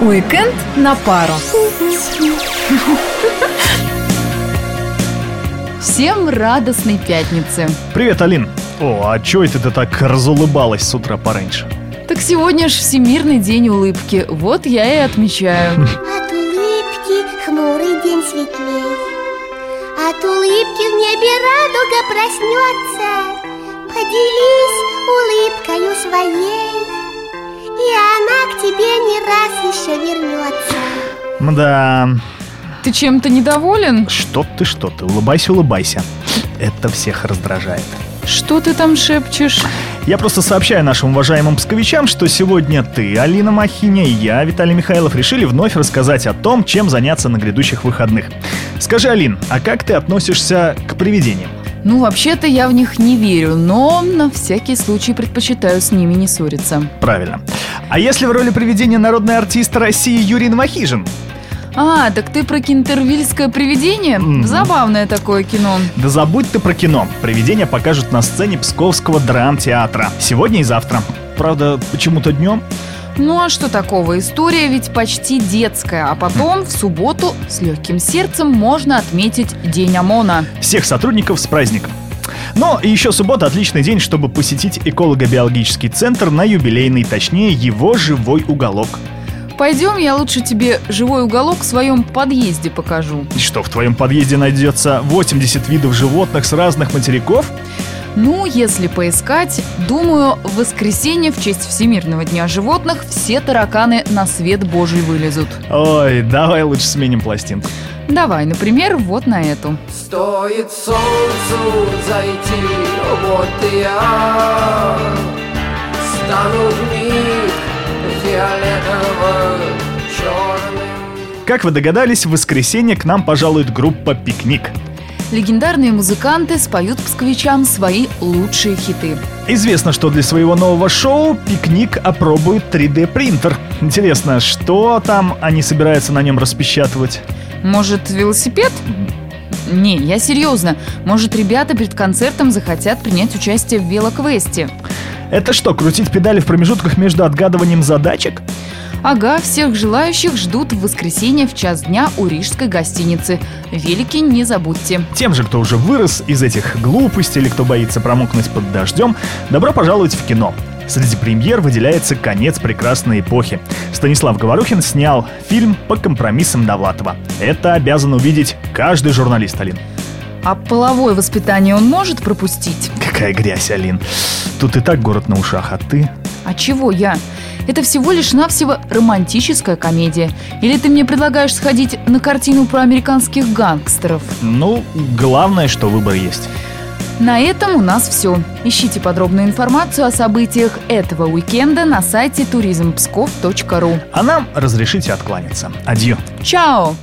Уикенд на пару. Всем радостной пятницы. Привет, Алин. О, а чё это ты так разулыбалась с утра пораньше? Так сегодня ж Всемирный день улыбки. Вот я и отмечаю. От улыбки хмурый день светлей От улыбки в небе радуга проснется Поделись улыбкою своей И она к тебе не раз еще вернется Мда, Ты чем-то недоволен? что ты, что ты, улыбайся, улыбайся. Это всех раздражает. Что ты там шепчешь? Я просто сообщаю нашим уважаемым псковичам, что сегодня ты, Алина Махиня и я, Виталий Михайлов, решили вновь рассказать о том, чем заняться на грядущих выходных. Скажи, Алин, а как ты относишься к привидениям? Ну, вообще-то я в них не верю, но на всякий случай предпочитаю с ними не ссориться. Правильно. А если в роли привидения народный артист России Юрий Новохижин? А, так ты про кентервильское привидение? Мгм. Забавное такое кино. Да забудь ты про кино. Привидения покажут на сцене Псковского драмтеатра. Сегодня и завтра. Правда, почему-то днем. Ну а что такого? История ведь почти детская. А потом в субботу с легким сердцем можно отметить День ОМОНа. Всех сотрудников с праздником. Но еще суббота отличный день, чтобы посетить эколого-биологический центр на юбилейный, точнее его живой уголок. Пойдем, я лучше тебе живой уголок в своем подъезде покажу. И Что, в твоем подъезде найдется 80 видов животных с разных материков? Ну, если поискать, думаю, в воскресенье в честь Всемирного дня животных все тараканы на свет божий вылезут. Ой, давай лучше сменим пластинку. Давай, например, вот на эту. Стоит солнцу зайти, вот и я Стану вмиг фиолетово-черным Как вы догадались, в воскресенье к нам пожалует группа «Пикник». Легендарные музыканты споют псковичам свои лучшие хиты. Известно, что для своего нового шоу «Пикник» опробует 3D-принтер. Интересно, что там они собираются на нем распечатывать? Может, велосипед? Не, я серьезно. Может, ребята перед концертом захотят принять участие в велоквесте. Это что, крутить педали в промежутках между отгадыванием задачек? Ага, всех желающих ждут в воскресенье в час дня у рижской гостиницы. Велики не забудьте. Тем же, кто уже вырос из этих глупостей или кто боится промокнуть под дождем, добро пожаловать в кино. Среди премьер выделяется «Конец прекрасной эпохи». Станислав Говорухин снял фильм по компромиссам Довлатова. Это обязан увидеть каждый журналист, Алин. А половое воспитание он может пропустить? Какая грязь, Алин. Тут и так город на ушах, а ты... А чего я? Это всего лишь навсего романтическая комедия. Или ты мне предлагаешь сходить на картину про американских гангстеров? Ну, главное, что выбор есть. На этом у нас все. Ищите подробную информацию о событиях этого уикенда на сайте туризмпсков.ру. А нам разрешите откланяться. Адью. Чао!